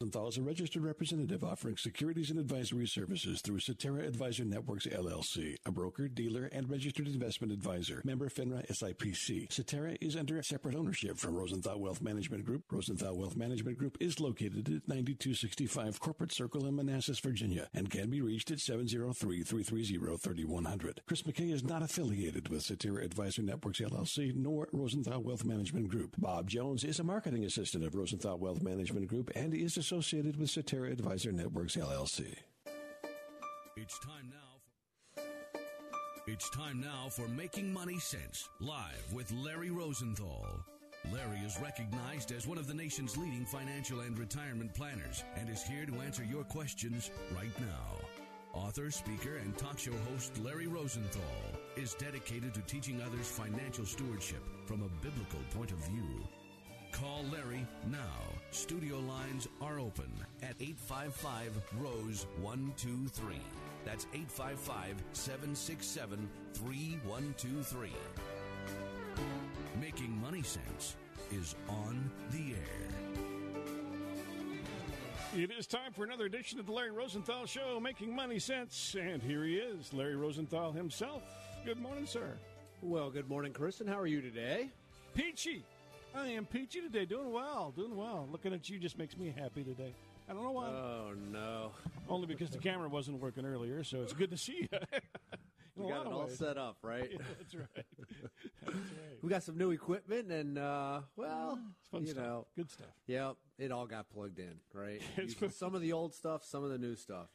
Rosenthal is a registered representative offering securities and advisory services through Cetera Advisor Networks LLC, a broker, dealer, and registered investment advisor. Member FINRA SIPC. Cetera is under separate ownership from Rosenthal Wealth Management Group. Rosenthal Wealth Management Group is located at 9265 Corporate Circle in Manassas, Virginia, and can be reached at 703-330-3100. Chris McKay is not affiliated with Cetera Advisor Networks LLC nor Rosenthal Wealth Management Group. Bob Jones is a marketing assistant of Rosenthal Wealth Management Group and is associated with Cetera Advisor Networks LLC. It's time now. For, it's time now for Making Money Sense, live with Larry Rosenthal. Larry is recognized as one of the nation's leading financial and retirement planners and is here to answer your questions right now. Author, speaker, and talk show host Larry Rosenthal is dedicated to teaching others financial stewardship from a biblical point of view. Call Larry now. Studio lines are open at 855 Rose 123. That's 855 767 3123. Making Money Sense is on the air. It is time for another edition of the Larry Rosenthal Show, making money sense. And here he is, Larry Rosenthal himself. Good morning, sir. Well, good morning, Chris, and how are you today? Peachy. I am peachy today. Doing well, doing well. Looking at you just makes me happy today. I don't know why. Oh, no. Only because the camera wasn't working earlier, so it's good to see you. We got it all ways. set up, right? Yeah, that's right. That's right. We got some new equipment, and, uh, well, It's fun you stuff. know, Good stuff. yep, it all got plugged in, right? Some of the old stuff, some of the new stuff.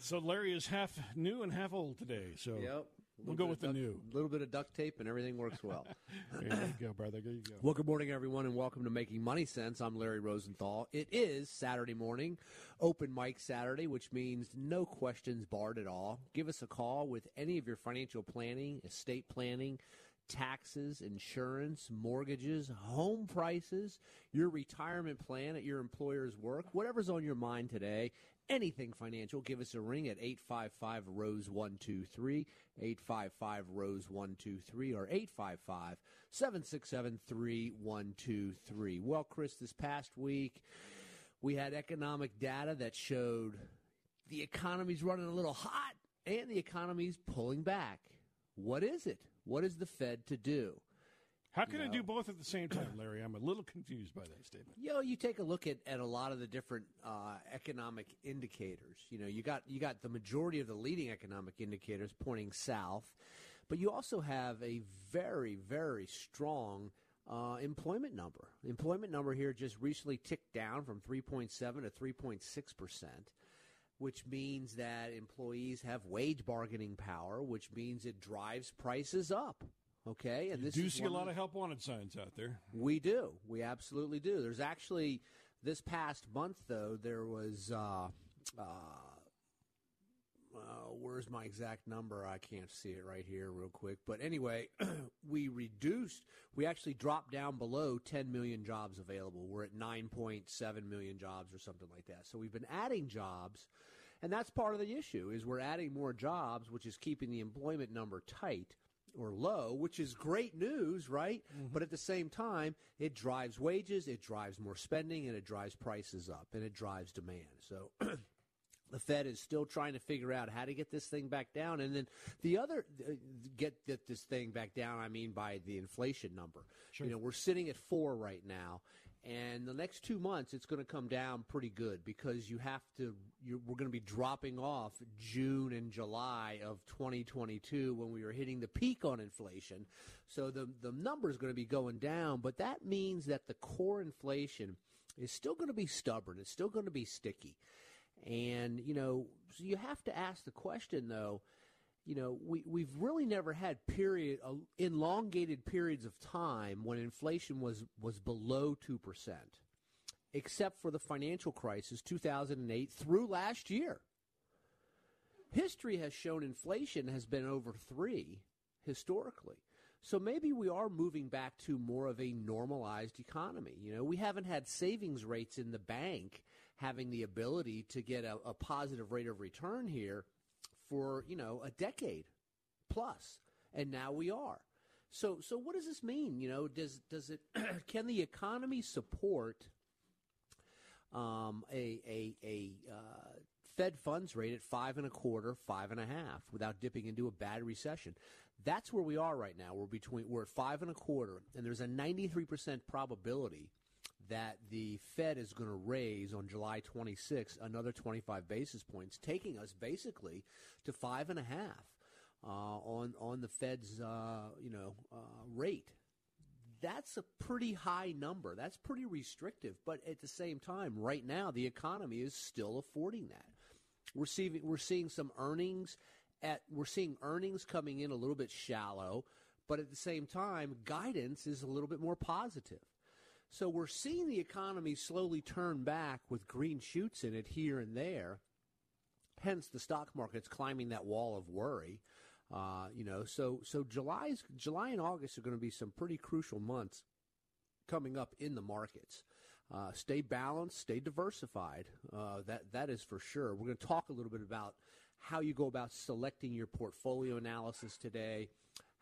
So Larry is half new and half old today. So Yep. We'll go with the new. A little bit of duct tape, and everything works well. There you go, brother. There you go. Well, good morning, everyone, and welcome to Making Money Sense. I'm Larry Rosenthal. It is Saturday morning, open mic Saturday, which means no questions barred at all. Give us a call with any of your financial planning, estate planning, taxes, insurance, mortgages, home prices, your retirement plan at your employer's work, whatever's on your mind today. Anything financial, give us a ring at 855 Rose 123, 855 Rose 123, or 855 767 3123. Well, Chris, this past week we had economic data that showed the economy's running a little hot and the economy's pulling back. What is it? What is the Fed to do? How can I know. do both at the same time, Larry? I'm a little confused by that statement. You know, you take a look at, at a lot of the different uh, economic indicators. You know, you got you got the majority of the leading economic indicators pointing south, but you also have a very very strong uh, employment number. Employment number here just recently ticked down from 3.7 to 3.6 percent. Which means that employees have wage bargaining power, which means it drives prices up. Okay, and You this do is see a lot of help wanted signs out there. we do. We absolutely do. There's actually this past month though there was uh, uh, uh, where's my exact number? I can't see it right here real quick. But anyway, we reduced. We actually dropped down below 10 million jobs available. We're at 9.7 million jobs or something like that. So we've been adding jobs. And that's part of the issue is we're adding more jobs, which is keeping the employment number tight or low, which is great news, right? But at the same time, it drives wages, it drives more spending, and it drives prices up, and it drives demand. So the Fed is still trying to figure out how to get this thing back down, and then the other uh, get get this thing back down. I mean, by the inflation number. You know, we're sitting at four right now. And the next two months, it's going to come down pretty good because you have to. You're, we're going to be dropping off June and July of 2022 when we were hitting the peak on inflation. So the the number is going to be going down, but that means that the core inflation is still going to be stubborn. It's still going to be sticky. And you know, so you have to ask the question though. You know, we, we've really never had period uh, elongated periods of time when inflation was, was below 2%, except for the financial crisis 2008 through last year. History has shown inflation has been over 3 historically. So maybe we are moving back to more of a normalized economy. You know, we haven't had savings rates in the bank having the ability to get a, a positive rate of return here for you know a decade plus, and now we are. So so what does this mean? You know, does does it can the economy support um, a a a uh, Fed funds rate at five and a quarter, five and a half, without dipping into a bad recession? That's where we are right now. We're between we're at five and a quarter, and there's a 93 percent probability that the Fed is going to raise on July 26 another 25 basis points, taking us basically to five and a half uh, on on the Fed's uh, you know uh, rate. That's a pretty high number. That's pretty restrictive. But at the same time, right now the economy is still affording that. We're seeing we're seeing some earnings at we're seeing earnings coming in a little bit shallow, but at the same time, guidance is a little bit more positive. So we're seeing the economy slowly turn back with green shoots in it here and there. Hence, the stock market's climbing that wall of worry. Uh, you know, so so July's July and August are going to be some pretty crucial months coming up in the markets. Uh, stay balanced, stay diversified. Uh, that that is for sure. We're going to talk a little bit about how you go about selecting your portfolio analysis today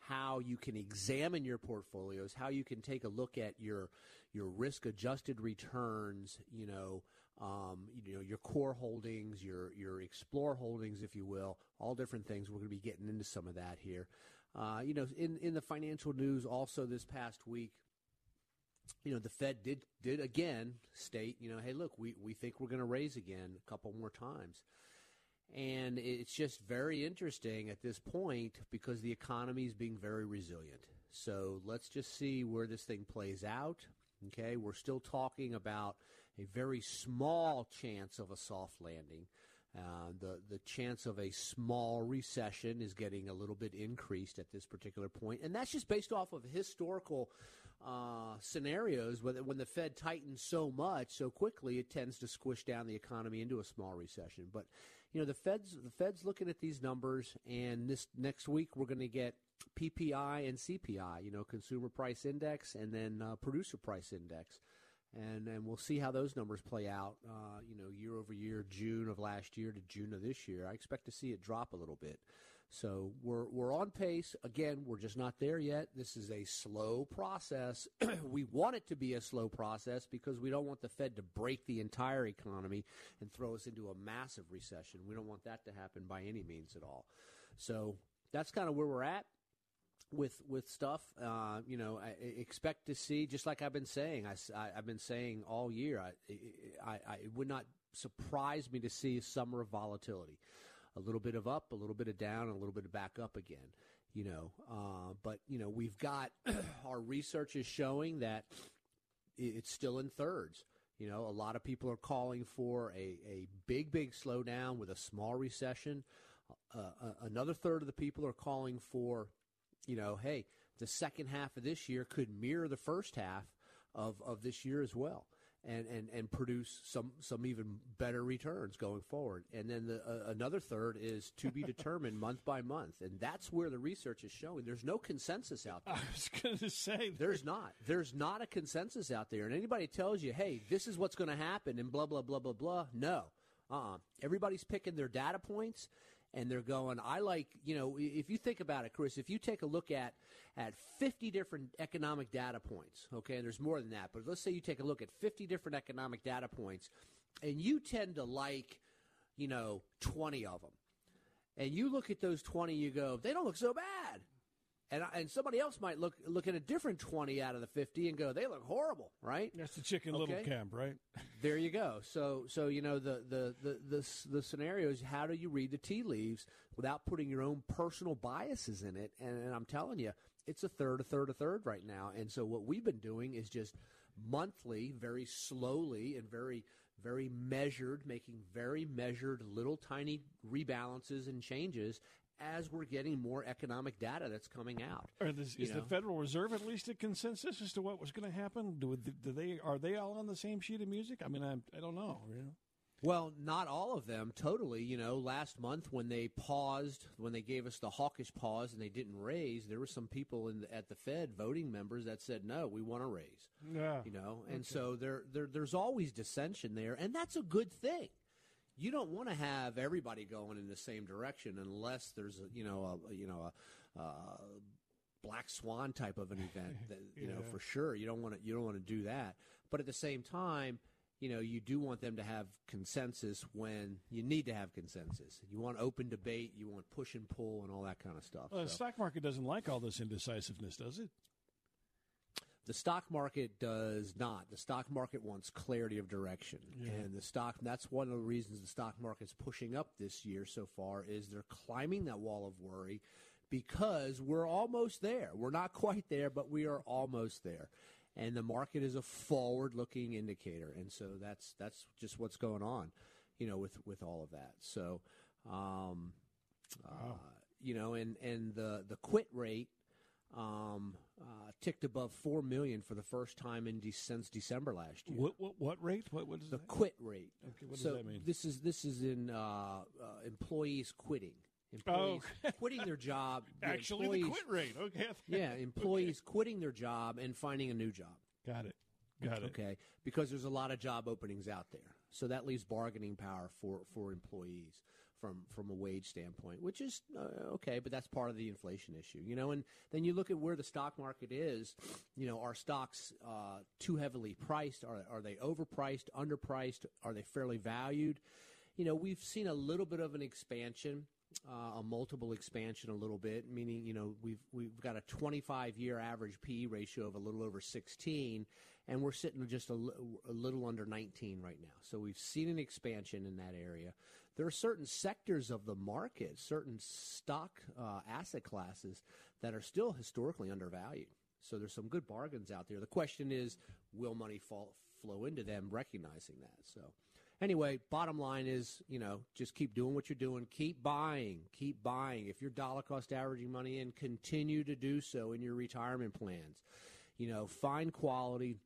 how you can examine your portfolios, how you can take a look at your your risk adjusted returns, you know, um, you know your core holdings, your your explore holdings, if you will, all different things. We're going to be getting into some of that here. Uh, you know, in in the financial news, also this past week, you know, the Fed did did again state, you know, hey, look, we we think we're going to raise again a couple more times. And it's just very interesting at this point because the economy is being very resilient. So let's just see where this thing plays out. Okay, we're still talking about a very small chance of a soft landing. Uh, the the chance of a small recession is getting a little bit increased at this particular point. and that's just based off of historical uh, scenarios. When, when the Fed tightens so much so quickly, it tends to squish down the economy into a small recession. But you know the Fed's the Fed's looking at these numbers, and this next week we're going to get PPI and CPI, you know, Consumer Price Index, and then uh, Producer Price Index, and and we'll see how those numbers play out. Uh, you know, year over year, June of last year to June of this year. I expect to see it drop a little bit. So we're we're on pace. Again, we're just not there yet. This is a slow process. we want it to be a slow process because we don't want the Fed to break the entire economy and throw us into a massive recession. We don't want that to happen by any means at all. So that's kind of where we're at with with stuff. Uh, you know, I, I expect to see just like I've been saying. I, have been saying all year. I, I, I, it would not surprise me to see a summer of volatility a little bit of up, a little bit of down, a little bit of back up again. You know, uh, but you know we've got our research is showing that it's still in thirds. You know, a lot of people are calling for a, a big, big slowdown with a small recession. Uh, uh, another third of the people are calling for, you know, hey, the second half of this year could mirror the first half of, of this year as well and, and, and produce some, some even better returns going forward. And then the, uh, another third is to be determined month by month. And that's where the research is showing. There's no consensus out there. I was going to say. There's not. There's not a consensus out there. And anybody tells you, hey, this is what's going to happen and blah, blah, blah, blah, blah. No. Uh-uh. Everybody's picking their data points and they're going, I like, you know, if you think about it, Chris, if you take a look at, at 50 different economic data points, okay, and there's more than that, but let's say you take a look at 50 different economic data points, and you tend to like, you know, 20 of them. And you look at those 20, you go, they don't look so bad. And, and somebody else might look look at a different 20 out of the 50 and go, they look horrible, right? That's the chicken okay. little camp, right? there you go. So so you know the, the the the the scenario is how do you read the tea leaves without putting your own personal biases in it? And, and I'm telling you, it's a third, a third, a third right now. And so what we've been doing is just monthly, very slowly and very very measured, making very measured little tiny rebalances and changes as we're getting more economic data that's coming out. This, is know? the Federal Reserve at least a consensus as to what was going to happen? Do, do, they are they all on the same sheet of music? I mean, I, I don't know. You know? Well, not all of them totally. You know, last month when they paused, when they gave us the hawkish pause and they didn't raise, there were some people in the, at the Fed, voting members, that said no, we want to raise. Yeah. You know, and okay. so there, there, there's always dissension there, and that's a good thing. You don't want to have everybody going in the same direction unless there's a, you know, a, you know, a, a black swan type of an event. That, you yeah. know, for sure, you don't want to, you don't want to do that. But at the same time you know, you do want them to have consensus when you need to have consensus. You want open debate, you want push and pull, and all that kind of stuff. Well, so. The stock market doesn't like all this indecisiveness, does it? The stock market does not. The stock market wants clarity of direction, yeah. and the stock. That's one of the reasons the stock market's pushing up this year so far. Is they're climbing that wall of worry because we're almost there. We're not quite there, but we are almost there and the market is a forward-looking indicator, and so that's that's just what's going on, you know, with with all of that. So, um, wow. uh, you know, and and the the quit rate um, uh, ticked above four million for the first time in de- since December last year. What what, what rate? What what is the that? quit rate? Okay, what so does that mean? This is this is in uh, uh employees quitting. Employees oh. quitting their job. Actually, the quit rate. Okay. yeah, employees okay. quitting their job and finding a new job. Got it. Got it. Okay, because there's a lot of job openings out there, so that leaves bargaining power for for employees from from a wage standpoint, which is uh, okay, but that's part of the inflation issue, you know. And then you look at where the stock market is. You know, are stocks uh, too heavily priced? Are are they overpriced, underpriced? Are they fairly valued? You know, we've seen a little bit of an expansion uh, a multiple expansion a little bit, meaning you know we've we've got a 25 year average PE ratio of a little over 16, and we're sitting just a, little under 19 right now. So we've seen an expansion in that area. There are certain sectors of the market, certain stock uh, asset classes that are still historically undervalued. So there's some good bargains out there. The question is, will money fall, flow into them, recognizing that? So anyway, bottom line is, you know, just keep doing what you're doing. Keep buying. Keep buying. If you're dollar cost averaging money in, continue to do so in your retirement plans. You know, find quality,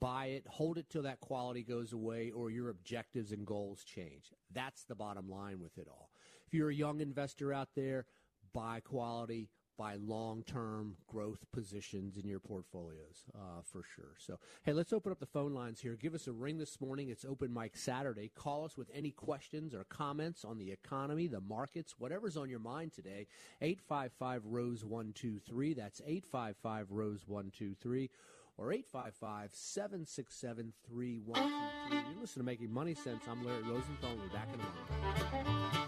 buy it, hold it till that quality goes away or your objectives and goals change. That's the bottom line with it all. If you're a young investor out there, buy quality, buy long term growth positions in your portfolios uh, for sure. So, hey, let's open up the phone lines here. Give us a ring this morning. It's Open Mic Saturday. Call us with any questions or comments on the economy, the markets, whatever's on your mind today. 855 Rose 123. That's 855 Rose 123 or 855 767 3123. You're listening to Making Money Sense. I'm Larry Rosenthal. We'll be back in a moment.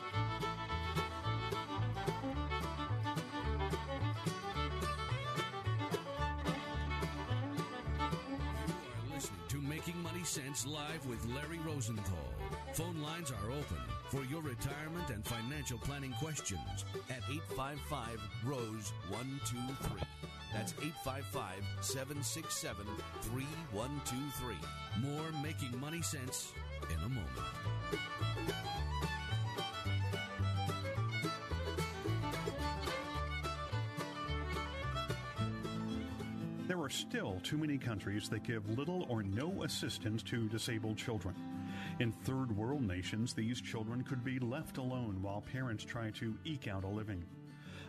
Making Money Sense live with Larry Rosenthal. Phone lines are open for your retirement and financial planning questions at 855 Rose 123. That's 855 767 3123. More Making Money Sense in a moment. There are still too many countries that give little or no assistance to disabled children. In third world nations, these children could be left alone while parents try to eke out a living.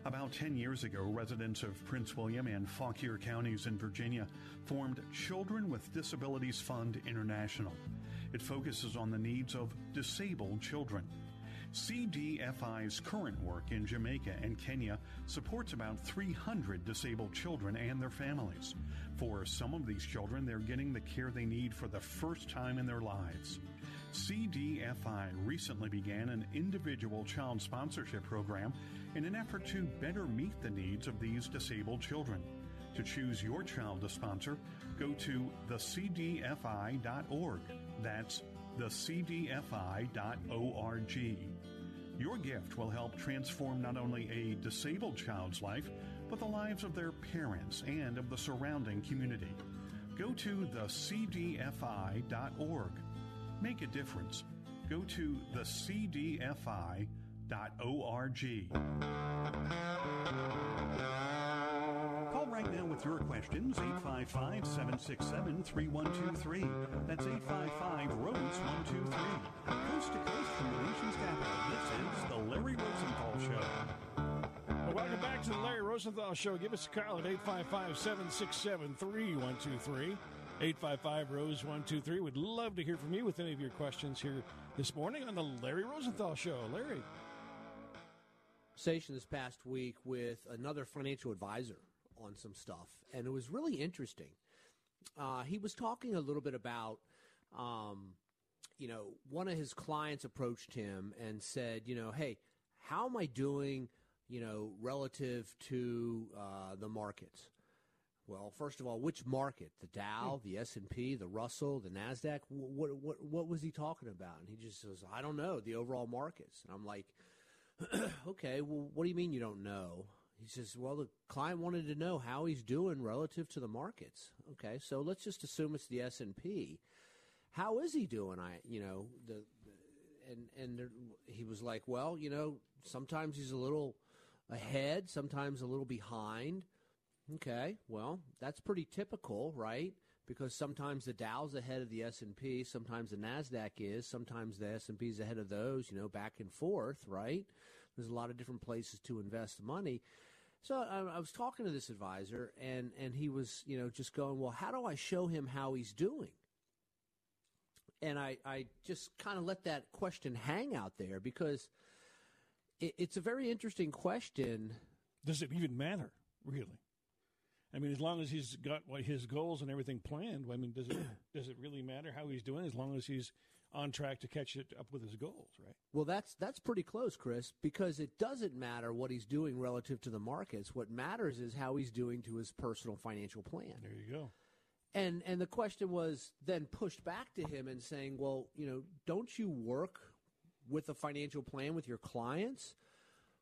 About 10 years ago, residents of Prince William and Fauquier counties in Virginia formed Children with Disabilities Fund International. It focuses on the needs of disabled children. CDFI's current work in Jamaica and Kenya supports about 300 disabled children and their families. For some of these children, they're getting the care they need for the first time in their lives. CDFI recently began an individual child sponsorship program in an effort to better meet the needs of these disabled children. To choose your child to sponsor, go to thecdfi.org. That's thecdfi.org. Your gift will help transform not only a disabled child's life, but the lives of their parents and of the surrounding community. Go to thecdfi.org. Make a difference. Go to thecdfi.org. Call right now with your questions 855 767 3123. That's 855 Rose 123. Coast to coast from the nation's capital, this is The Larry Rosenthal Show. Well, welcome back to the Larry Rosenthal Show. Give us a call at 855 767 3123. 855 Rose 123. We'd love to hear from you with any of your questions here this morning on the Larry Rosenthal Show. Larry. Conversation this past week with another financial advisor on some stuff, and it was really interesting. Uh, he was talking a little bit about, um, you know, one of his clients approached him and said, you know, hey, how am I doing, you know, relative to uh, the markets? Well, first of all, which market? The Dow, the S and P, the Russell, the Nasdaq. What, what what was he talking about? And he just says, I don't know, the overall markets. And I'm like, okay, well, what do you mean you don't know? He says, well, the client wanted to know how he's doing relative to the markets. Okay, so let's just assume it's the S and P. How is he doing? I, you know, the, the and and there, he was like, well, you know, sometimes he's a little ahead, sometimes a little behind. Okay, well, that's pretty typical, right? Because sometimes the Dow's ahead of the S and P, sometimes the Nasdaq is, sometimes the S and P is ahead of those. You know, back and forth, right? There's a lot of different places to invest money. So I, I was talking to this advisor, and and he was, you know, just going, well, how do I show him how he's doing? And I I just kind of let that question hang out there because it, it's a very interesting question. Does it even matter, really? I mean, as long as he's got what his goals and everything planned, I mean, does it does it really matter how he's doing as long as he's on track to catch it up with his goals, right? Well, that's that's pretty close, Chris, because it doesn't matter what he's doing relative to the markets. What matters is how he's doing to his personal financial plan. There you go. And and the question was then pushed back to him and saying, "Well, you know, don't you work with a financial plan with your clients?"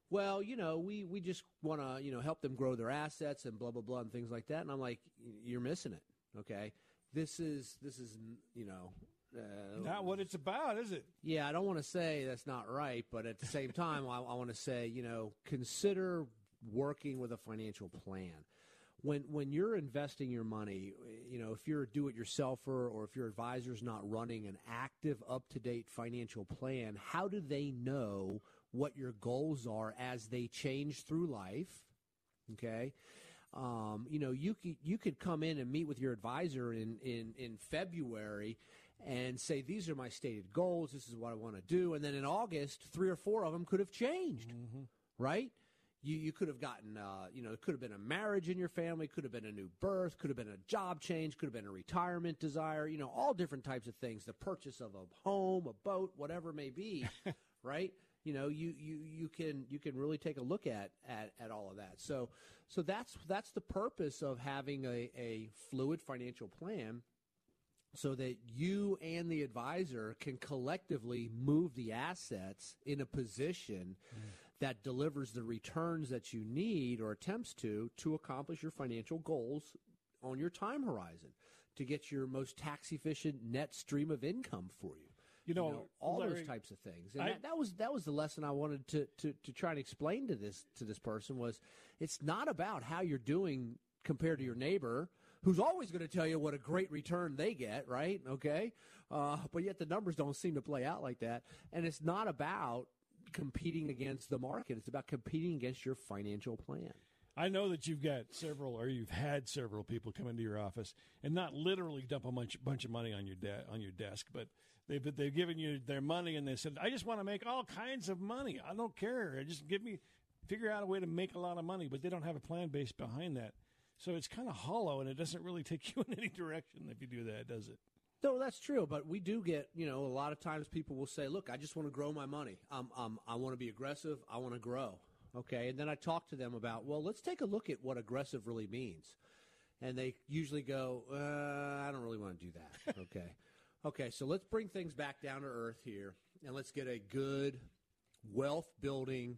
Well, you know, we we just want to, you know, help them grow their assets and blah blah blah and things like that. And I'm like, "You're missing it." Okay? This is this is, you know, uh, Not what it's about, is it? yeah, I don't want to say that's not right, but at the same time, I, I want to say, you know, consider working with a financial plan. When when you're investing your money, you know, if you're a do-it-yourselfer or if your advisor's not running an active, up-to-date financial plan, how do they know what your goals are as they change through life? Okay. Um, you know, you could you could come in and meet with your advisor in in in February and say these are my stated goals. This is what I want to do, and then in August, three or four of them could have changed, right? You you could have gotten uh, you know it could have been a marriage in your family, could have been a new birth, could have been a job change, could have been a retirement desire, you know all different types of things. The purchase of a home, a boat, whatever it may be, right? You know you, you you can you can really take a look at, at at all of that. So so that's that's the purpose of having a, a fluid financial plan so that you and the advisor can collectively move the assets in a position that delivers the returns that you need or attempts to to accomplish your financial goals on your time horizon to get your most tax efficient net stream of income for you. You know, all Larry, those types of things. And I- that, that was that was the lesson I wanted to, to to try and explain to this to this person was it's not about how you're doing compared to your neighbor who's always going to tell you what a great return they get, right? Okay. Uh, but yet the numbers don't seem to play out like that. And it's not about competing against the market. It's about competing against your financial plan. I know that you've got several, or you've had several people come into your office and not literally dump a bunch, bunch of money on your de- on your desk, but they've they've given you their money and they said, "I just want to make all kinds of money. I don't care. Just give me, figure out a way to make a lot of money." But they don't have a plan base behind that, so it's kind of hollow and it doesn't really take you in any direction if you do that, does it? No, that's true, but we do get, you know, a lot of times people will say, "Look, I just want to grow my money. Um, um, I want to be aggressive. I want to grow." Okay, and then I talk to them about, well, let's take a look at what aggressive really means, and they usually go, uh, "I don't really want to do that." Okay, okay, so let's bring things back down to earth here, and let's get a good wealth building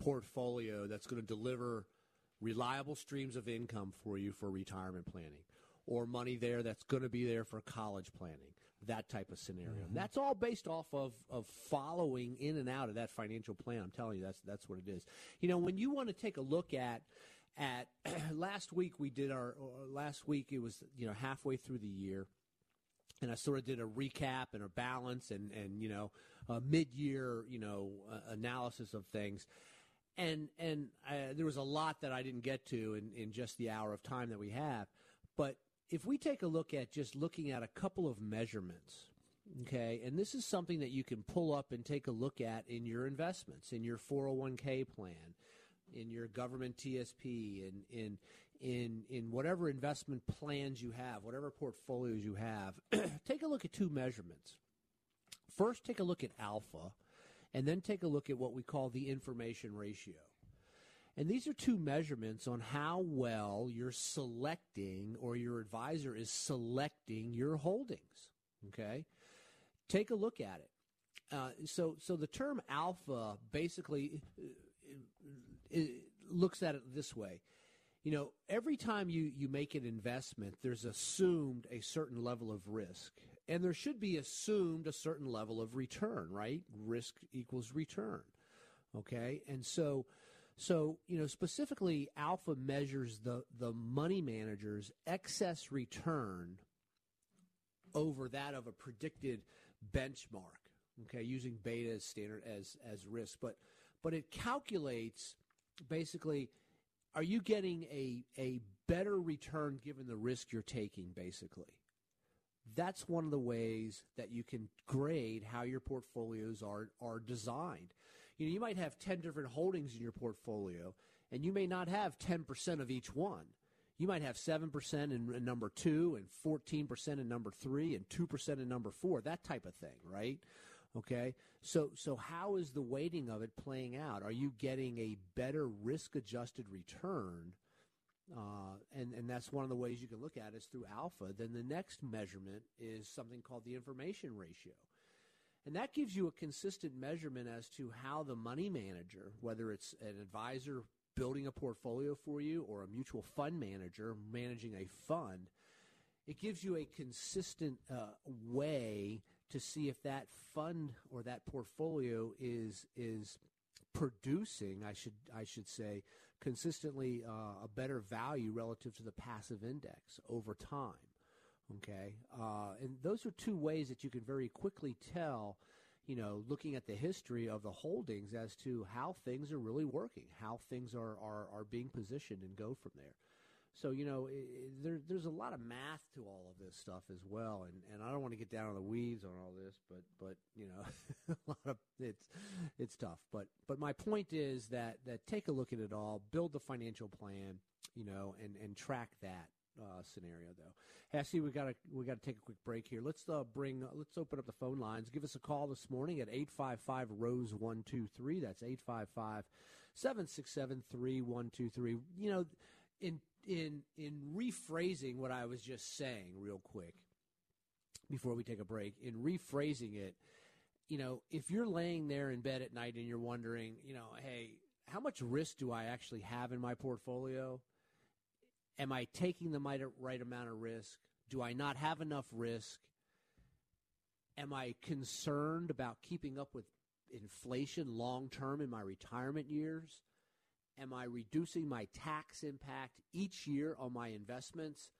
portfolio that's going to deliver reliable streams of income for you for retirement planning or money there that's going to be there for college planning that type of scenario. Mm-hmm. That's all based off of, of following in and out of that financial plan. I'm telling you, that's that's what it is. You know, when you want to take a look at at last week we did our last week it was you know halfway through the year and I sort of did a recap and a balance and and you know a mid-year you know uh, analysis of things. And and I, there was a lot that I didn't get to in, in just the hour of time that we have. But if we take a look at just looking at a couple of measurements okay and this is something that you can pull up and take a look at in your investments in your 401k plan in your government TSP in in in in whatever investment plans you have whatever portfolios you have take a look at two measurements first take a look at alpha and then take a look at what we call the information ratio and these are two measurements on how well you're selecting or your advisor is selecting your holdings. Okay? Take a look at it. Uh, so, so the term alpha basically uh, looks at it this way. You know, every time you, you make an investment, there's assumed a certain level of risk. And there should be assumed a certain level of return, right? Risk equals return. Okay? And so so, you know, specifically, Alpha measures the, the money manager's excess return over that of a predicted benchmark. Okay, using beta as standard as as risk, but but it calculates basically are you getting a a better return given the risk you're taking basically that's one of the ways that you can grade how your portfolios are are designed you know, you might have 10 different holdings in your portfolio, and you may not have 10% of each one. You might have 7% in, in number two, and 14% in number three, and 2% in number four, that type of thing, right? Okay, so so how is the weighting of it playing out? Are you getting a better risk-adjusted return? Uh, and and that's one of the ways you can look at it is through alpha. Then the next measurement is something called the information ratio. And that gives you a consistent measurement as to how the money manager, whether it's an advisor building a portfolio for you or a mutual fund manager managing a fund, it gives you a consistent uh, way to see if that fund or that portfolio is is producing, I should I should say, consistently uh, a better value relative to the passive index over time. Okay, uh, and those are two ways that you can very quickly tell, you know, looking at the history of the holdings as to how things are really working, how things are are, are being positioned, and go from there. So you know, it, there, there's a lot of math to all of this stuff as well, and, and I don't want to get down on the weeds on all this, but but you know, a lot of it's it's tough. But but my point is that that take a look at it all, build the financial plan, you know, and and track that uh, scenario, though. See we got to we got to take a quick break here. Let's uh, bring uh, let's open up the phone lines. Give us a call this morning at eight five five Rose one two three. That's eight five five seven six seven three one two three. You know, in in in rephrasing what I was just saying, real quick, before we take a break, in rephrasing it, you know, if you're laying there in bed at night and you're wondering, you know, hey, how much risk do I actually have in my portfolio? Am I taking the right amount of risk? Do I not have enough risk? Am I concerned about keeping up with inflation long term in my retirement years? Am I reducing my tax impact each year on my investments?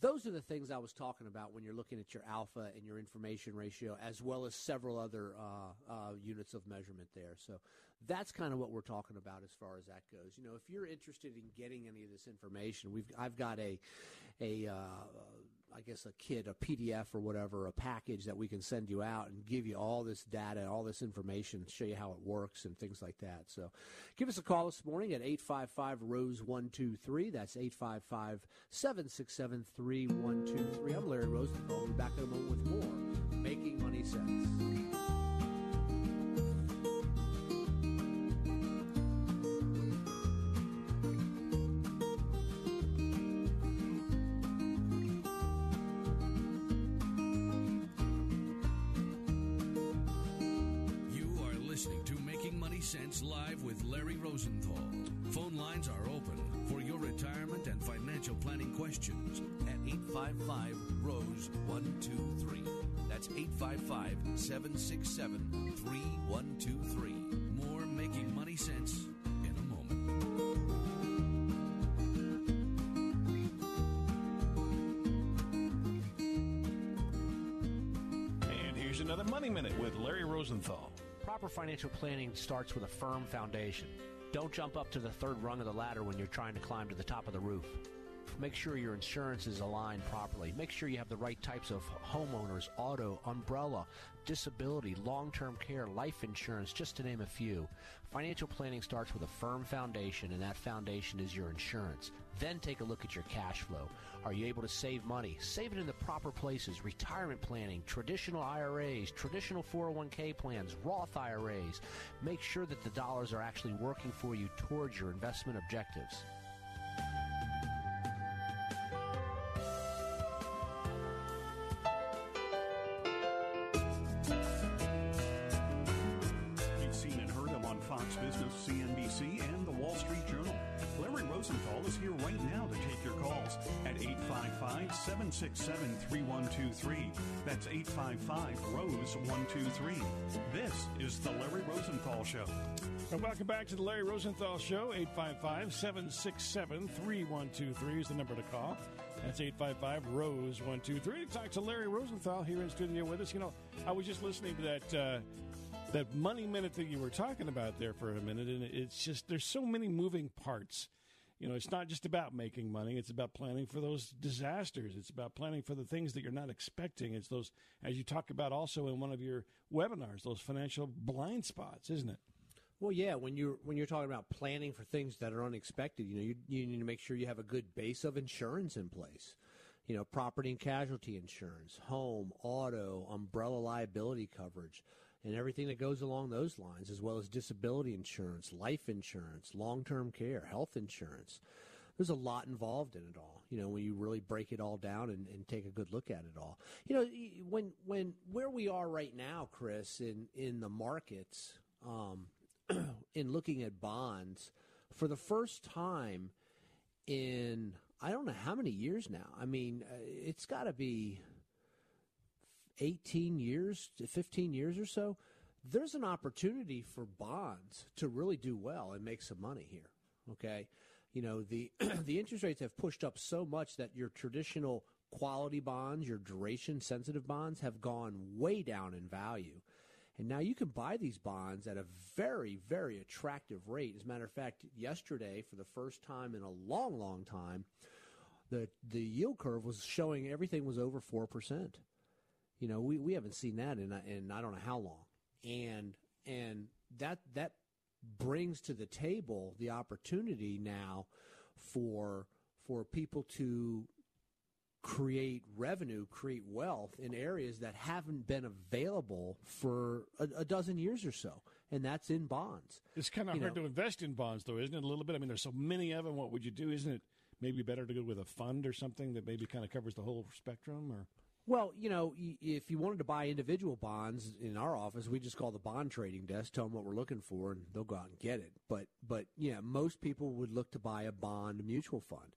Those are the things I was talking about when you're looking at your alpha and your information ratio, as well as several other uh, uh, units of measurement there. So that's kind of what we're talking about as far as that goes. You know, if you're interested in getting any of this information, we've I've got a a uh, I guess a kit, a PDF or whatever, a package that we can send you out and give you all this data, all this information, show you how it works and things like that. So give us a call this morning at 855 Rose 123. That's 855 767 3123. I'm Larry Rosenthal. We'll be back in a moment with more Making Money Sense. Sense questions at 855 Rose 123. That's 855 767 3123. More Making Money Sense in a moment. And here's another Money Minute with Larry Rosenthal. Proper financial planning starts with a firm foundation. Don't jump up to the third rung of the ladder when you're trying to climb to the top of the roof. Make sure your insurance is aligned properly. Make sure you have the right types of homeowners, auto, umbrella, disability, long term care, life insurance, just to name a few. Financial planning starts with a firm foundation, and that foundation is your insurance. Then take a look at your cash flow. Are you able to save money? Save it in the proper places retirement planning, traditional IRAs, traditional 401k plans, Roth IRAs. Make sure that the dollars are actually working for you towards your investment objectives. 855 767 3123. That's 855 Rose 123. This is The Larry Rosenthal Show. And welcome back to the Larry Rosenthal Show. 855 767 3123 is the number to call. That's 855 Rose 123. Talk to Larry Rosenthal here in studio with us. You know, I was just listening to that. Uh, that money minute that you were talking about there for a minute, and it's just there's so many moving parts. You know, it's not just about making money; it's about planning for those disasters. It's about planning for the things that you're not expecting. It's those, as you talk about also in one of your webinars, those financial blind spots, isn't it? Well, yeah. When you're when you're talking about planning for things that are unexpected, you know, you, you need to make sure you have a good base of insurance in place. You know, property and casualty insurance, home, auto, umbrella liability coverage, and everything that goes along those lines, as well as disability insurance, life insurance, long term care, health insurance. There's a lot involved in it all. You know, when you really break it all down and, and take a good look at it all. You know, when when where we are right now, Chris, in in the markets. Um, in looking at bonds for the first time in I don't know how many years now. I mean, uh, it's got to be 18 years, 15 years or so. There's an opportunity for bonds to really do well and make some money here. Okay, you know the the interest rates have pushed up so much that your traditional quality bonds, your duration sensitive bonds, have gone way down in value. And now you can buy these bonds at a very, very attractive rate. As a matter of fact, yesterday, for the first time in a long, long time, the the yield curve was showing everything was over four percent. You know, we, we haven't seen that in in I don't know how long, and and that that brings to the table the opportunity now for for people to create revenue, create wealth in areas that haven't been available for a, a dozen years or so, and that's in bonds. It's kind of You hard know- to invest in bonds, though, isn't it? A little bit. I mean, there's so many of them. What would you do? Isn't it maybe better to go with a fund or something that maybe kind of covers the whole spectrum? Or Well, you know, if you wanted to buy individual bonds in our office, we just call the bond trading desk, tell them what we're looking for, and they'll go out and get it. But, but yeah, most people would look to buy a bond mutual fund,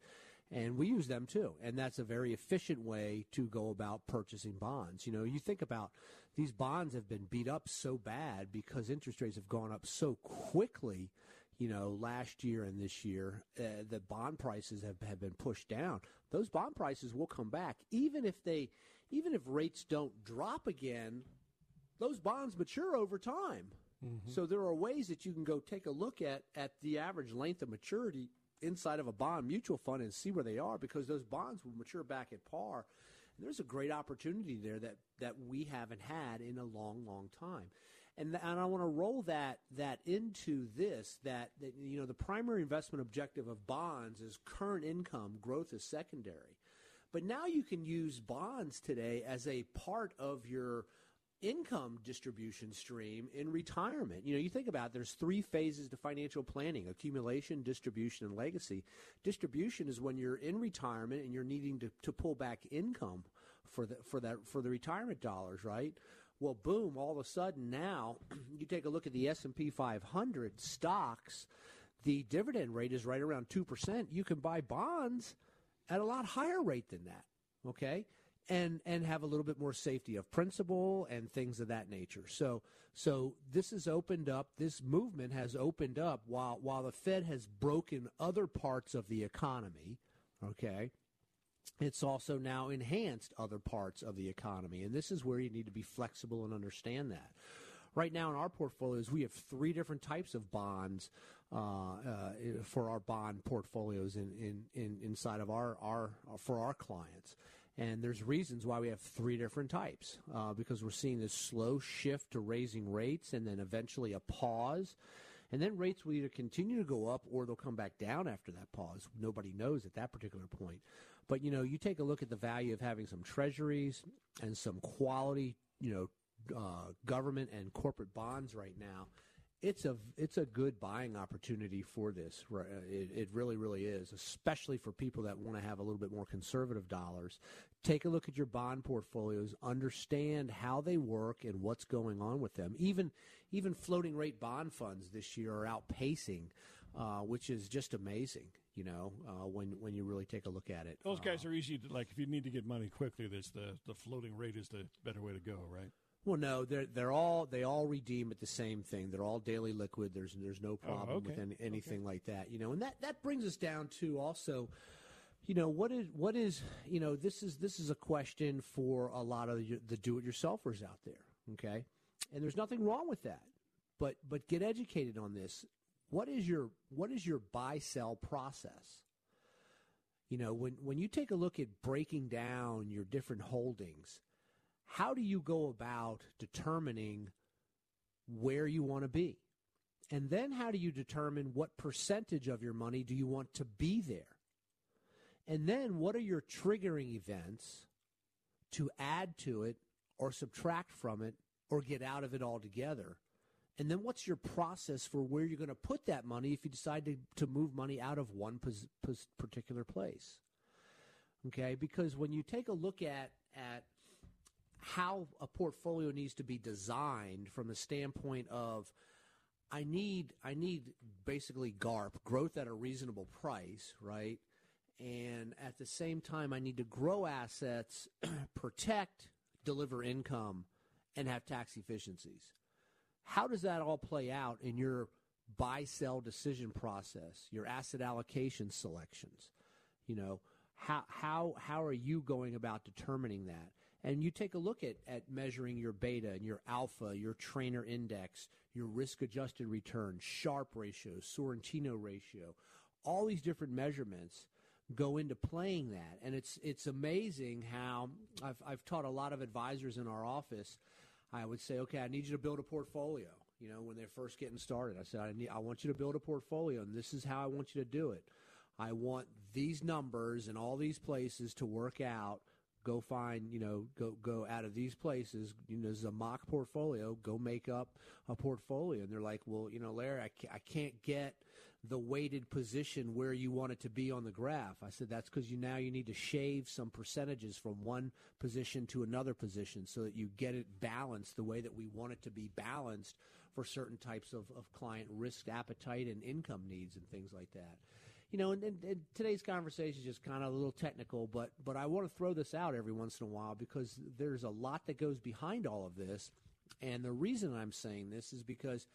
and we use them too. And that's a very efficient way to go about purchasing bonds. You know, you think about these bonds have been beat up so bad because interest rates have gone up so quickly. You know, last year and this year, uh, the bond prices have, have been pushed down. Those bond prices will come back, even if they, even if rates don't drop again. Those bonds mature over time. Mm-hmm. So there are ways that you can go take a look at at the average length of maturity inside of a bond mutual fund and see where they are because those bonds will mature back at par. And there's a great opportunity there that that we haven't had in a long, long time. And, and I want to roll that that into this that, that you know the primary investment objective of bonds is current income growth is secondary. But now you can use bonds today as a part of your income distribution stream in retirement. You know, you think about it, there's three phases to financial planning: accumulation, distribution, and legacy. Distribution is when you're in retirement and you're needing to, to pull back income for the for that for the retirement dollars, right? Well, boom, all of a sudden now you take a look at the S&P 500 stocks, the dividend rate is right around 2%. You can buy bonds at a lot higher rate than that. okay, and and have a little bit more safety of principal and things of that nature. So so this has opened up. This movement has opened up while while the Fed has broken other parts of the economy. Okay, it's also now enhanced other parts of the economy, and this is where you need to be flexible and understand that. Right now in our portfolios, we have three different types of bonds uh, uh, for our bond portfolios in, in, in inside of our, our for our clients. And there's reasons why we have three different types uh, because we're seeing this slow shift to raising rates and then eventually a pause. And then rates will either continue to go up or they'll come back down after that pause. Nobody knows at that particular point. But you know, you take a look at the value of having some treasuries and some quality, you know, uh, government and corporate bonds right now it's a it's a good buying opportunity for this. It, it really really is, especially for people that want to have a little bit more conservative dollars. Take a look at your bond portfolios, understand how they work and what's going on with them. Even even floating rate bond funds this year are outpacing, uh, which is just amazing. You know, uh, when when you really take a look at it, those guys uh, are easy to like. If you need to get money quickly, that's the the floating rate is the better way to go, right? Well, no, they're they're all they all redeem at the same thing. They're all daily liquid. There's there's no oh, problem oh, okay. with any, anything okay. like that. You know, and that that brings us down to also, you know, what is what is you know this is this is a question for a lot of the, the do-it-yourselfers out there. Okay, and there's nothing wrong with that, but but get educated on this. What is your what is your buy sell process? You know, when when you take a look at breaking down your different holdings how do you go about determining where you want to be? And then how do you determine what percentage of your money do you want to be there? And then what are your triggering events to add to it or subtract from it or get out of it altogether? And then what's your process for where you're going to put that money if you decide to, to move money out of one pos, pos, particular place? Okay, because when you take a look at, at how a portfolio needs to be designed from the standpoint of I need I need basically GARP growth at a reasonable price, right? And at the same time, I need to grow assets, protect, deliver income, and have tax efficiencies. How does that all play out in your buy sell decision process, your asset allocation selections? You know, how how how are you going about determining that? And you take a look at, at measuring your beta and your alpha, your Treynor index, your risk adjusted return, Sharpe ratio, Sortino ratio, all these different measurements go into playing that. And it's it's amazing how I've I've taught a lot of advisors in our office. I would say, okay, I need you to build a portfolio. You know, when they're first getting started, I said, I need I want you to build a portfolio, and this is how I want you to do it. I want these numbers and all these places to work out go find, you know, go go out of these places. You know, this is a mock portfolio. Go make up a portfolio. And they're like, well, you know, Larry, I can't, I can't get the weighted position where you want it to be on the graph. I said that's because you now you need to shave some percentages from one position to another position so that you get it balanced the way that we want it to be balanced for certain types of, of client risk appetite and income needs and things like that you know, and, and, and, today's conversation is just kind of a little technical, but but I want to throw this out every once in a while because there's a lot that goes behind all of this, and the reason I'm saying this is because,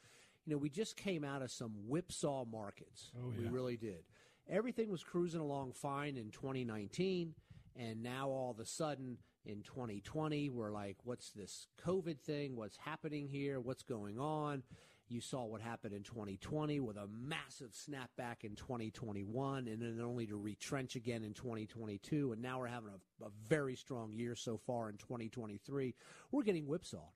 you know, we just came out of some whipsaw markets. Oh, yeah. We really did. Everything was cruising along fine in 2019, and now all of a sudden in 2020, we're like, what's this COVID thing? What's happening here? What's going on? You saw what happened in 2020 with a massive snapback in 2021 and then only to retrench again in 2022. And now we're having a, a very strong year so far in 2023. We're getting whipsawed.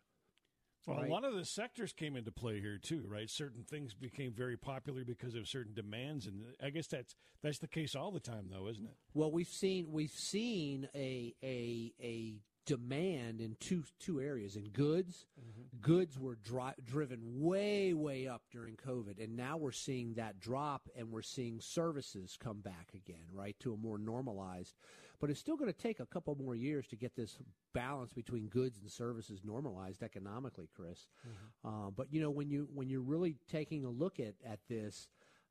Well, right? a lot of the sectors came into play here too, right? Certain things became very popular because of certain demands, and I guess that's that's the case all the time, though, isn't it? Well, we've seen we've seen a a a demand in two two areas in goods mm-hmm. goods were dri- driven way way up during covid and now we're seeing that drop and we're seeing services come back again right to a more normalized but it's still going to take a couple more years to get this balance between goods and services normalized economically chris mm-hmm. uh, but you know when you when you're really taking a look at at this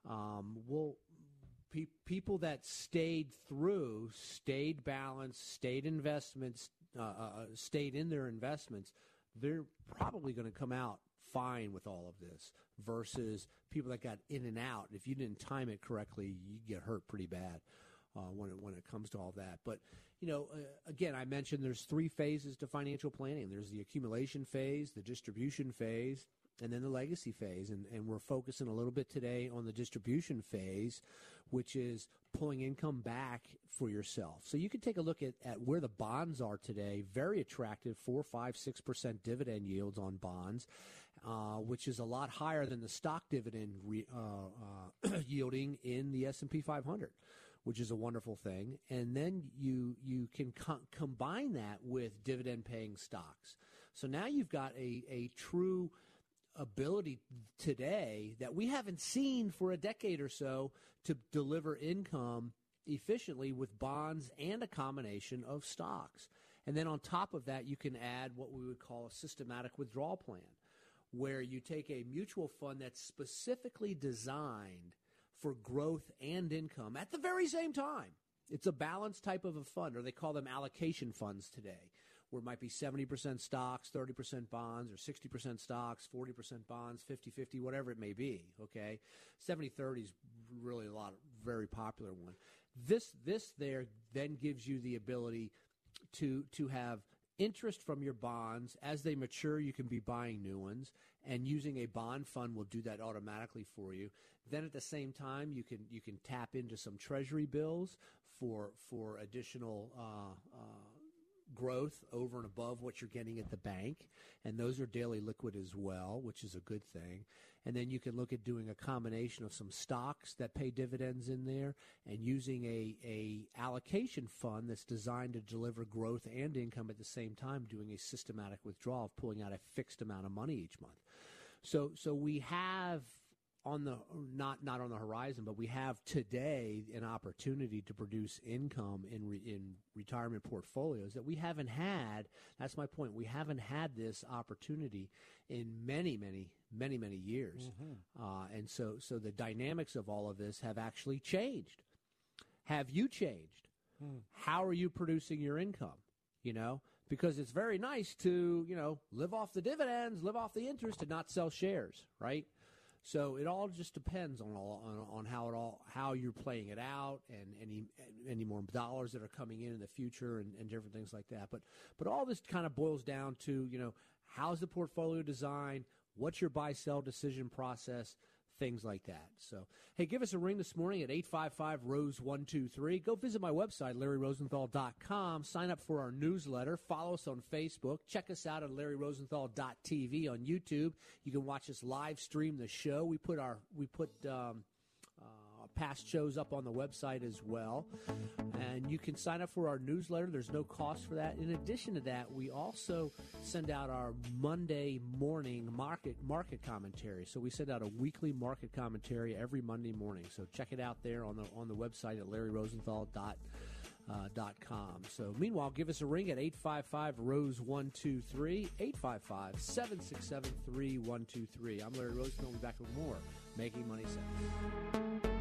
um, we'll pe- people that stayed through, stayed balanced, stayed investments, uh, uh, uh stayed in their investments, they're probably going to come out fine with all of this versus people that got in and out. If you didn't time it correctly, you get hurt pretty bad uh, when it when it comes to all that. But you know, uh, again, I mentioned there's three phases to financial planning. There's the accumulation phase, the distribution phase, and then the legacy phase. And, and we're focusing a little bit today on the distribution phase, which is pulling income back for yourself. So you can take a look at, at where the bonds are today. Very attractive, four, five, six percent dividend yields on bonds. Uh, which is a lot higher than the stock dividend re, uh, uh, yielding in the S&P 500 which is a wonderful thing. And then you you can co- combine that with dividend paying stocks. So now you've got a, a true ability today that we haven't seen for a decade or so to deliver income efficiently with bonds and a combination of stocks. And then on top of that, you can add what we would call a systematic withdrawal plan, where you take a mutual fund that's specifically designed for growth and income at the very same time. It's a balanced type of a fund, or they call them allocation funds today, where it might be 70% stocks, 30% bonds, or 60% stocks, 40% bonds, 50 50, whatever it may be. Okay. 70 30 is really a lot, of, very popular one. This, this there then gives you the ability to, to have interest from your bonds as they mature you can be buying new ones and using a bond fund will do that automatically for you then at the same time, you can you can tap into some treasury bills for for additional uh, uh, growth over and above what you're getting at the bank, and those are daily liquid as well, which is a good thing. And then you can look at doing a combination of some stocks that pay dividends in there, and using a a allocation fund that's designed to deliver growth and income at the same time, doing a systematic withdrawal of pulling out a fixed amount of money each month. So so we have on the not not on the horizon, but we have today an opportunity to produce income in re, in retirement portfolios that we haven't had. That's my point. We haven't had this opportunity in many many many many years, mm-hmm. uh, and so so the dynamics of all of this have actually changed. Have you changed? Hmm. How are you producing your income? You know, because it's very nice to you know live off the dividends, live off the interest, and not sell shares, right? So it all just depends on all, on, on how it all how you're playing it out and any any more dollars that are coming in in the future and, and different things like that. But but all this kind of boils down to you know how's the portfolio design, what's your buy sell decision process, things like that. So, hey, give us a ring this morning at 855 Rose 123. Go visit my website, LarryRosenthal.com. Sign up for our newsletter. Follow us on Facebook. Check us out at LarryRosenthal.tv on YouTube. You can watch us live stream the show. We put our, we put, um, past shows up on the website as well. And you can sign up for our newsletter. There's no cost for that. In addition to that, we also send out our Monday morning market market commentary. So we send out a weekly market commentary every Monday morning. So check it out there on the on the website at larryrosenthal.com. Uh, dot com. So, meanwhile, give us a ring at 855 Rose 123, 855 767 3123. I'm Larry Rosenthal. We'll be back with more Making Money Sense.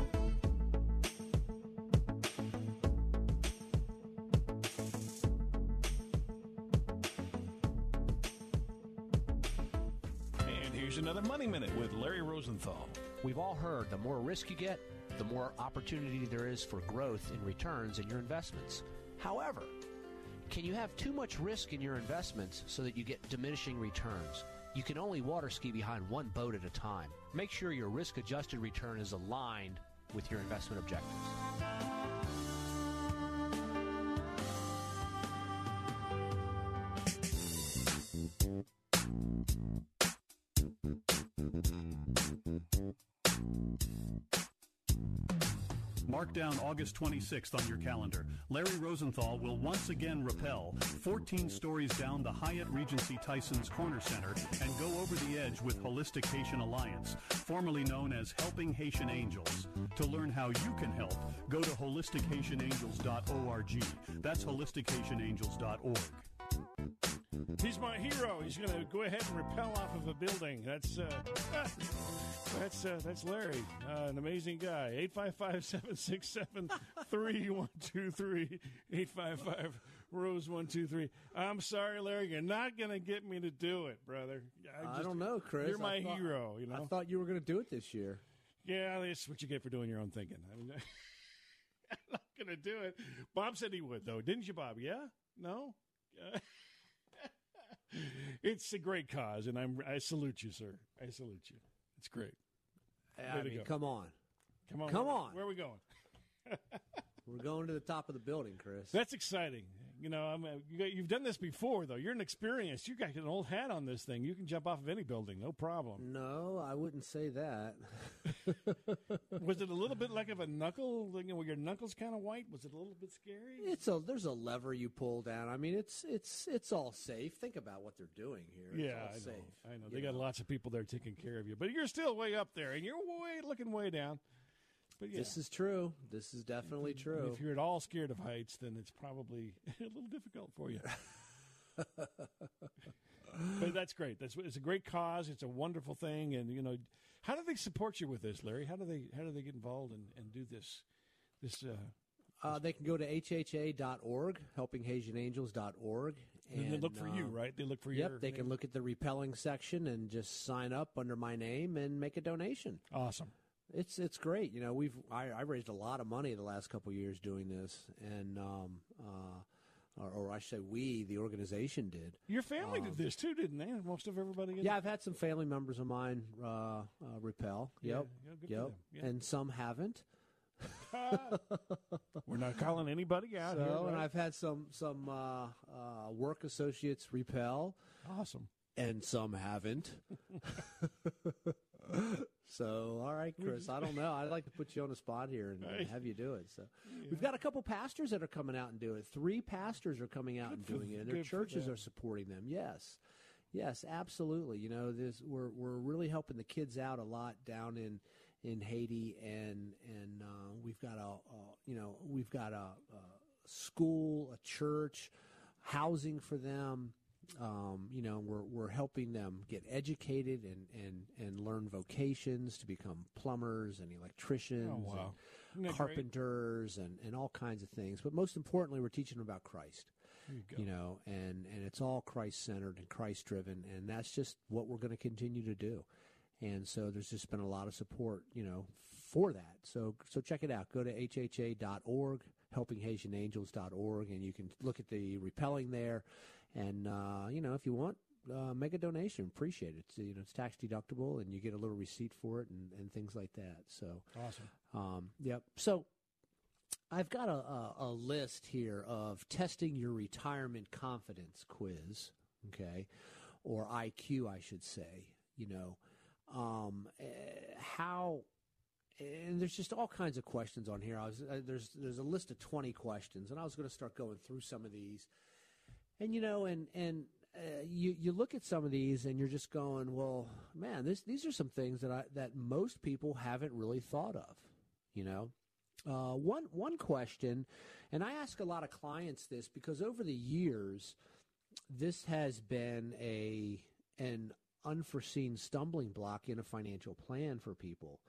Another Money Minute with Larry Rosenthal. We've all heard the more risk you get, the more opportunity there is for growth in returns in your investments. However, can you have too much risk in your investments so that you get diminishing returns? You can only water ski behind one boat at a time. Make sure your risk adjusted return is aligned with your investment objectives. August 26th on your calendar. Larry Rosenthal will once again rappel 14 stories down the Hyatt Regency Tyson's Corner Center and go over the edge with Holistic Haitian Alliance, formerly known as Helping Haitian Angels. To learn how you can help, go to holistichaitianangels.org. That's holistichaitianangels.org. He's my hero. He's going to go ahead and rappel off of a building. That's uh, that's uh, that's Larry, uh, an amazing guy. 855-767-3123. 855 Rose one two three. I'm sorry, Larry. You're not going to get me to do it, brother. I, just, I don't know, Chris. You're my thought, hero. You know. I thought you were going to do it this year. Yeah, that's what you get for doing your own thinking. I mean, I'm not going to do it. Bob said he would, though, didn't you, Bob? Yeah? No? it's a great cause, and I'm I salute you, sir. I salute you. It's great. I mean, come on, come on, come where, on. Where are we going? We're going to the top of the building, Chris. That's exciting. You know, I'm, uh, you have done this before, though. You're an experienced. You got an old hat on this thing. You can jump off of any building, no problem. No, I wouldn't say that. was it a little bit like of a knuckle? You know, were your knuckles kind of white? Was it a little bit scary? It's a there's a lever you pull down. I mean, it's it's it's all safe. Think about what they're doing here. It's yeah, I safe, know. I know. They got lots of people there taking care of you, but you're still way up there, and you're way looking way down. But yeah. This is true. This is definitely true. If you're at all scared of heights, then it's probably a little difficult for you. but that's great. That's it's a great cause. It's a wonderful thing, and you know, how do they support you with this, Larry? How do they how do they get involved and, and do this? This. Uh, uh, they can go to hha.org, helpinghaitianangels.org. And, and they look for uh, you, right? They look for you. Yep, they name. can look at the repelling section and just sign up under my name and make a donation. Awesome. It's it's great. You know, we've I, I raised a lot of money the last couple years doing this, and um, uh, or, or, I should say, we the organization did. Your family um, did this too, didn't they? Most of everybody. yeah, I've had some family members of mine uh, uh, repel. Yep, yeah, yep, yeah. and some haven't. We're not calling anybody out so, here. Right? And I've had some some uh, uh, work associates repel. Awesome. And some haven't. So, all right, Chris, I don't know. I'd like to put you on the spot here and have you do it. So, yeah. we've got a couple pastors that are coming out and doing it. Three pastors are coming out good and doing for, it, and their churches are supporting them. Yes, yes, absolutely. You know, this we're we're really helping the kids out a lot down in in Haiti, and and uh, we've got a, a, you know we've got a, a school, a church, housing for them. Um, you know, we're we're helping them get educated and, and, and learn vocations to become plumbers and electricians oh, wow. and carpenters and, and all kinds of things. But most importantly, we're teaching them about Christ. You, you, know, and, and it's all Christ centered and Christ driven, and that's just what we're going to continue to do. And so there's just been a lot of support, you know, for that. So so check it out. Go to hha.org, helpinghaitianangels.org, and you can look at the repelling there and uh, you know, if you want, uh, make a donation. Appreciate it. It's, you know, it's tax deductible, and you get a little receipt for it, and, and things like that. So awesome. Um, yep. So I've got a, a, a list here of testing your retirement confidence quiz. Okay, or IQ, I should say. You know, um, uh, how and there's just all kinds of questions on here. I was uh, there's there's a list of 20 questions, and I was going to start going through some of these and you know, and and uh, you you look at some of these and you're just going, well, man, this these are some things that I that most people haven't really thought of. You know, uh, one one question, and I ask a lot of clients this because over the years, this has been a an unforeseen stumbling block in a financial plan for people,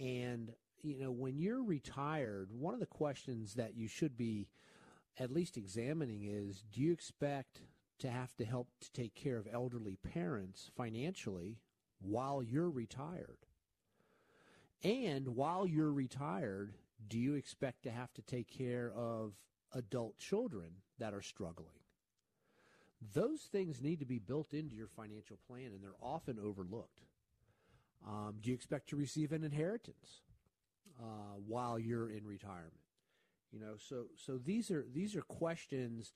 and you know, when you're retired, one of the questions that you should be at least examining is do you expect to have to help to take care of elderly parents financially while you're retired? And while you're retired, do you expect to have to take care of adult children that are struggling? Those things need to be built into your financial plan, and they're often overlooked. Um, do you expect to receive an inheritance uh, while you're in retirement? You know, so so these are these are questions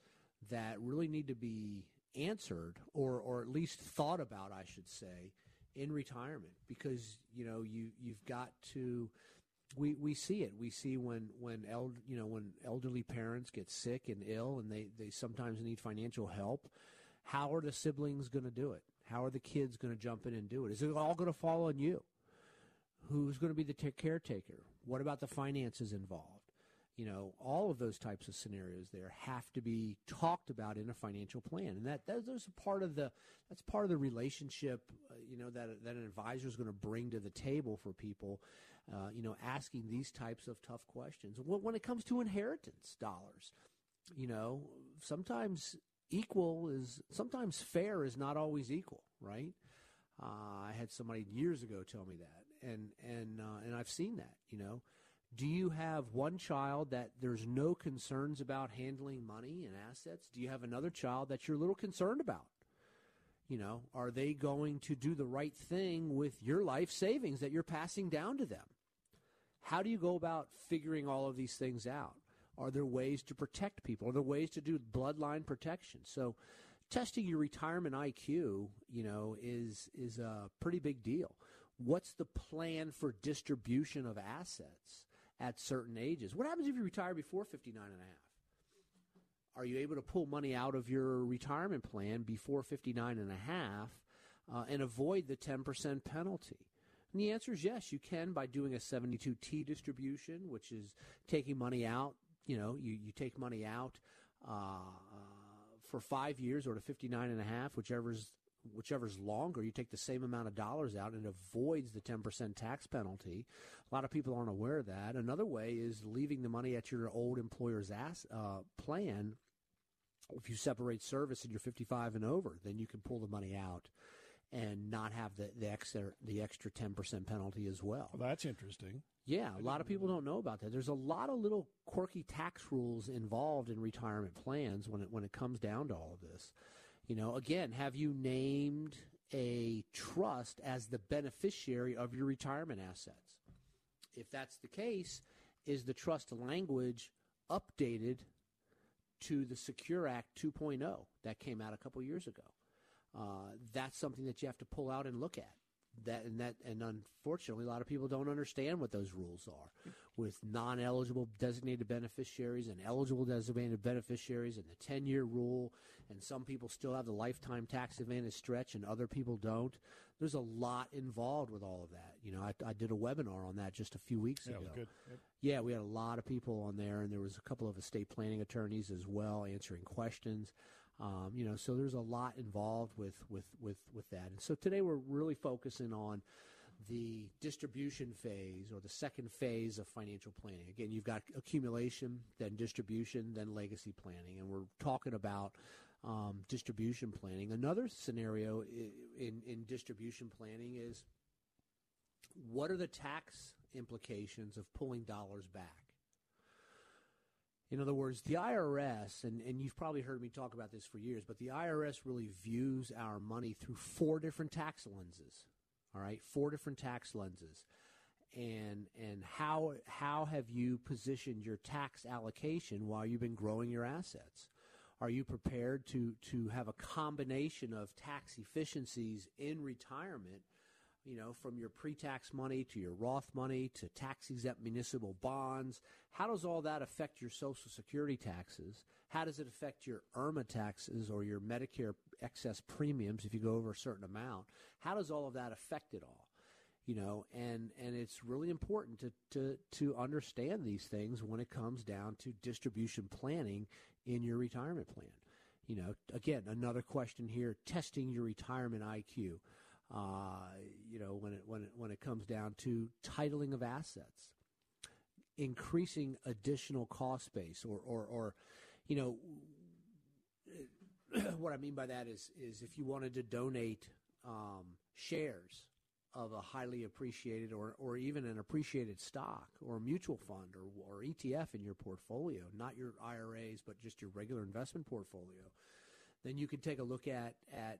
that really need to be answered or or at least thought about, I should say, in retirement because you know you you've got to we we see it. We see when when eld, you know when elderly parents get sick and ill, and they they sometimes need financial help. How are the siblings going to do it? How are the kids going to jump in and do it? Is it all going to fall on you? Who's going to be the t- caretaker? What about the finances involved? You know, all of those types of scenarios there have to be talked about in a financial plan, and that those are part of the that's part of the relationship. Uh, you know that that an advisor is going to bring to the table for people. Uh, you know, asking these types of tough questions. When it comes to inheritance dollars, you know, sometimes equal is sometimes fair is not always equal, right? Uh, I had somebody years ago tell me that, and and uh, and I've seen that. You know, do you have one child that there's no concerns about handling money and assets? Do you have another child that you're a little concerned about? You know, are they going to do the right thing with your life savings that you're passing down to them? How do you go about figuring all of these things out? Are there ways to protect people? Are there ways to do bloodline protection? So, testing your retirement IQ, you know, is is a pretty big deal. What's the plan for distribution of assets at certain ages? What happens if you retire before 59 and a half? Are you able to pull money out of your retirement plan before 59 and a half uh, and avoid the 10% penalty? And the answer is yes, you can by doing a 72T distribution, which is taking money out you know, you, you take money out uh, uh, for five years or to 59 and a half, whichever's whichever's longer, you take the same amount of dollars out and it avoids the 10% tax penalty. A lot of people aren't aware of that. Another way is leaving the money at your old employer's ass, uh, plan. If you separate service and you're 55 and over, then you can pull the money out and not have the, the extra the extra 10% penalty as well. well that's interesting. Yeah, a lot of people don't know about that. There's a lot of little quirky tax rules involved in retirement plans when it when it comes down to all of this. You know, again, have you named a trust as the beneficiary of your retirement assets? If that's the case, is the trust language updated to the Secure Act 2.0 that came out a couple years ago? Uh, that's something that you have to pull out and look at that and that and unfortunately a lot of people don't understand what those rules are. With non-eligible designated beneficiaries and eligible designated beneficiaries and the 10-year rule and some people still have the lifetime tax advantage stretch and other people don't there's a lot involved with all of that. You know i, I did a webinar on that just a few weeks yeah, ago. yep. yeah we had a lot of people on there and there was a couple of estate planning attorneys as well answering questions um, you know, so there's a lot involved with, with, with, with that. And so today we're really focusing on the distribution phase or the second phase of financial planning. Again, you've got accumulation, then distribution, then legacy planning. And we're talking about um, distribution planning. Another scenario in, in distribution planning is what are the tax implications of pulling dollars back? In other words, the IRS, and, and you've probably heard me talk about this for years, but the IRS really views our money through four different tax lenses. All right, four different tax lenses. And and how how have you positioned your tax allocation while you've been growing your assets? Are you prepared to to have a combination of tax efficiencies in retirement you know, from your pre-tax money to your Roth money to tax-exempt municipal bonds. How does all that affect your Social Security taxes? How does it affect your IRMAA taxes or your Medicare excess premiums if you go over a certain amount? How does all of that affect it all? You know, and and it's really important to to to understand these things when it comes down to distribution planning in your retirement plan. You know, again, another question here: testing your retirement IQ. Uh, you know, when it when it when it comes down to titling of assets, increasing additional cost base, or or, or you know, what I mean by that is is if you wanted to donate um, shares of a highly appreciated or, or even an appreciated stock or mutual fund or, or ETF in your portfolio, not your IRAs, but just your regular investment portfolio, then you can take a look at, at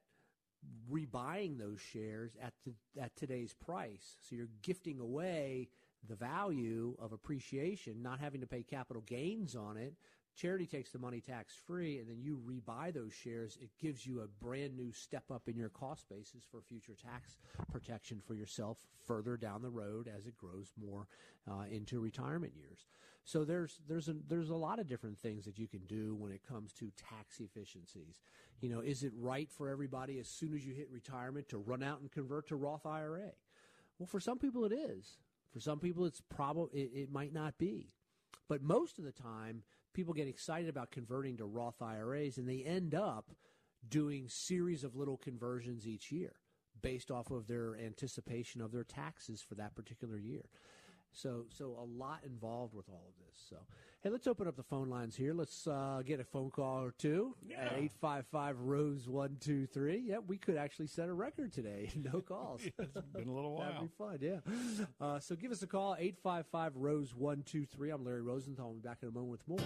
rebuying those shares at the, at today's price. So you're gifting away the value of appreciation, not having to pay capital gains on it charity takes the money tax free, and then you rebuy those shares. It gives you a brand new step up in your cost basis for future tax protection for yourself further down the road as it grows more uh, into retirement years. So there's there's a there's a lot of different things that you can do when it comes to tax efficiencies. You know, is it right for everybody as soon as you hit retirement to run out and convert to Roth IRA? Well, for some people it is. For some people, it's probably it, it might not be. But most of the time, people get excited about converting to Roth IRAs, and they end up doing series of little conversions each year based off of their anticipation of their taxes for that particular year. So, so a lot involved with all of this. So, hey, let's open up the phone lines here. Let's uh, get a phone call or two Yeah. at eight five five Rose one two three. Yeah, we could actually set a record today. No calls. it's been a little That'd while. be fun, yeah. Uh, so give us a call, 855 Rose 123. I'm Larry Rosenthal. We'll be back in a moment with more.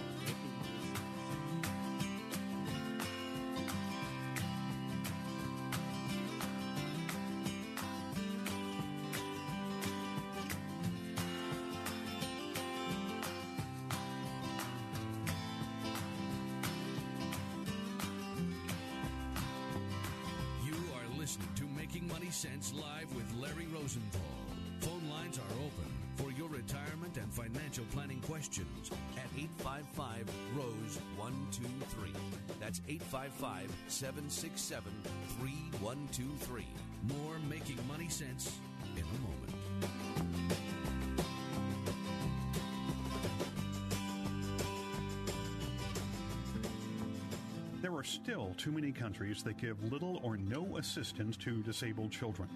767 3123. More Making Money Sense in a moment. There are still too many countries that give little or no assistance to disabled children.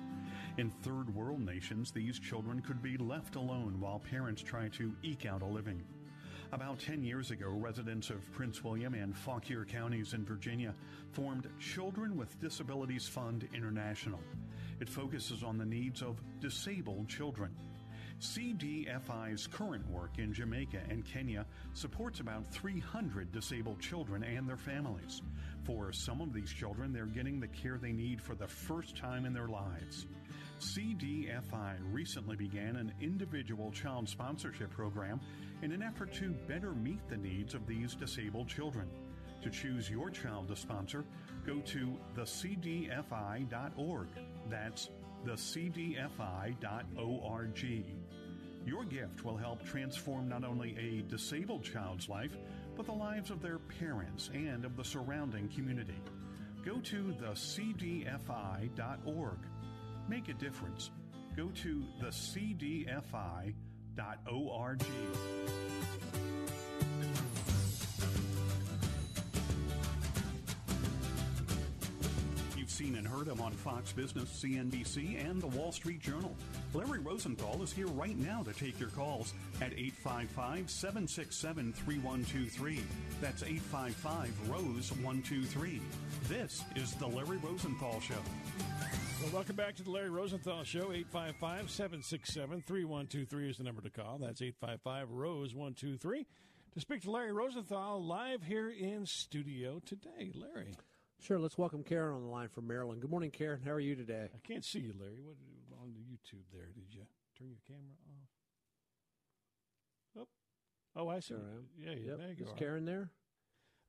In third world nations, these children could be left alone while parents try to eke out a living. About 10 years ago, residents of Prince William and Fauquier counties in Virginia formed Children with Disabilities Fund International. It focuses on the needs of disabled children. CDFI's current work in Jamaica and Kenya supports about 300 disabled children and their families. For some of these children, they're getting the care they need for the first time in their lives. CDFI recently began an individual child sponsorship program in an effort to better meet the needs of these disabled children. To choose your child to sponsor, go to thecdfi.org. That's thecdfi.org. Your gift will help transform not only a disabled child's life, but the lives of their parents and of the surrounding community. Go to thecdfi.org. Make a difference. Go to thecdfi.org. You've seen and heard him on Fox Business, CNBC, and the Wall Street Journal. Larry Rosenthal is here right now to take your calls at 855 767 3123. That's 855 Rose 123. This is The Larry Rosenthal Show. Well, welcome back to the Larry Rosenthal Show. 855 767 3123 is the number to call. That's 855 Rose 123. To speak to Larry Rosenthal live here in studio today. Larry. Sure, let's welcome Karen on the line from Maryland. Good morning, Karen. How are you today? I can't see you, Larry. What on the YouTube there? Did you turn your camera off? Oh, oh, I see. There I. Yeah, yeah. Yep. There you Is go. Karen there?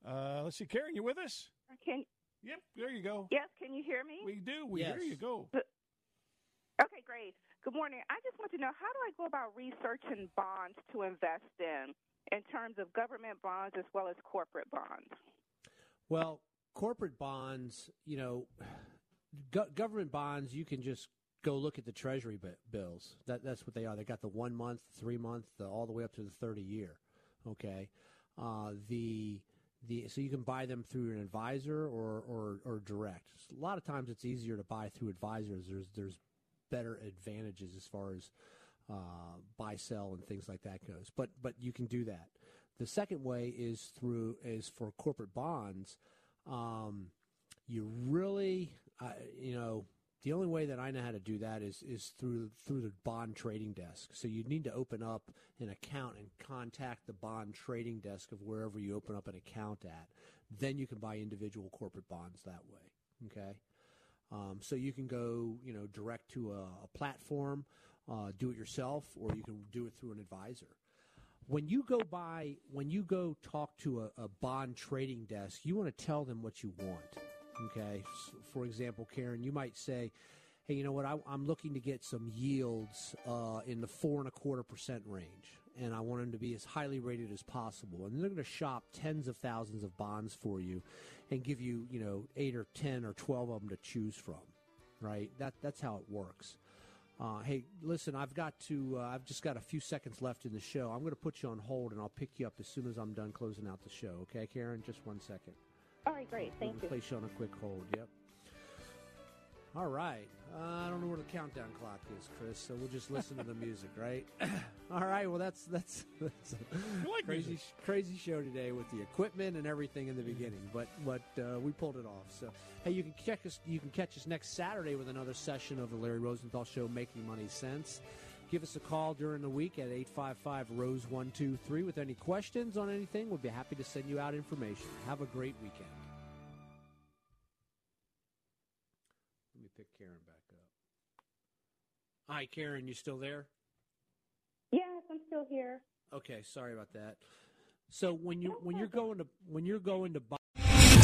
Uh, let's see, Karen, you with us? Can Yep, there you go. yes? Can you hear me? We do. We hear you. Go. Okay, great. Good morning. I just want to know how do I go about researching bonds to invest in, in terms of government bonds as well as corporate bonds? Well, corporate bonds, you know, go- government bonds, you can just go look at the Treasury bi- bills. That, that's what they are. They got the one month, three month, the, all the way up to the thirty year. Okay, uh, the the so you can buy them through an advisor or or, or direct. A lot of times it's easier to buy through advisors. There's there's better advantages as far as uh, buy sell and things like that goes. But but you can do that. The second way is through is for corporate bonds. Um, you really, uh, you know, the only way that I know how to do that is is through through the bond trading desk. So you need to open up an account and contact the bond trading desk of wherever you open up an account at. Then you can buy individual corporate bonds that way. Okay. Um, so you can go, you know, direct to a, a platform, uh, do it yourself, or you can do it through an advisor. when you go by, when you go talk to a, a bond trading desk, you want to tell them what you want. Okay. For example, Karen, you might say, hey, you know what? I, am looking to get some yields uh, in the four and a quarter percent range, and I want them to be as highly rated as possible. And they're going to shop tens of thousands of bonds for you, and give you, you know, eight or ten or twelve of them to choose from. Right? That that's how it works. Uh, hey, listen, I've got to. Uh, I've just got a few seconds left in the show. I'm going to put you on hold, and I'll pick you up as soon as I'm done closing out the show. Okay, Karen? Just one second. All right, great. Thank you. Place you on a quick hold. Yep. All right. Uh, I don't know where the countdown clock is, Chris. So we'll just listen to the music, right? All right. Well, that's that's, that's a like crazy music. crazy show today with the equipment and everything in the beginning, but but uh, we pulled it off. So hey, you can check us. You can catch us next Saturday with another session of the Larry Rosenthal Show, Making Money Sense. Give us a call during the week at 855 Rose 123 with any questions on anything. We'll be happy to send you out information. Have a great weekend. Let me pick Karen back up. Hi, Karen. You still there? Yes, I'm still here. Okay, sorry about that. So when you when you're going to when you're going to buy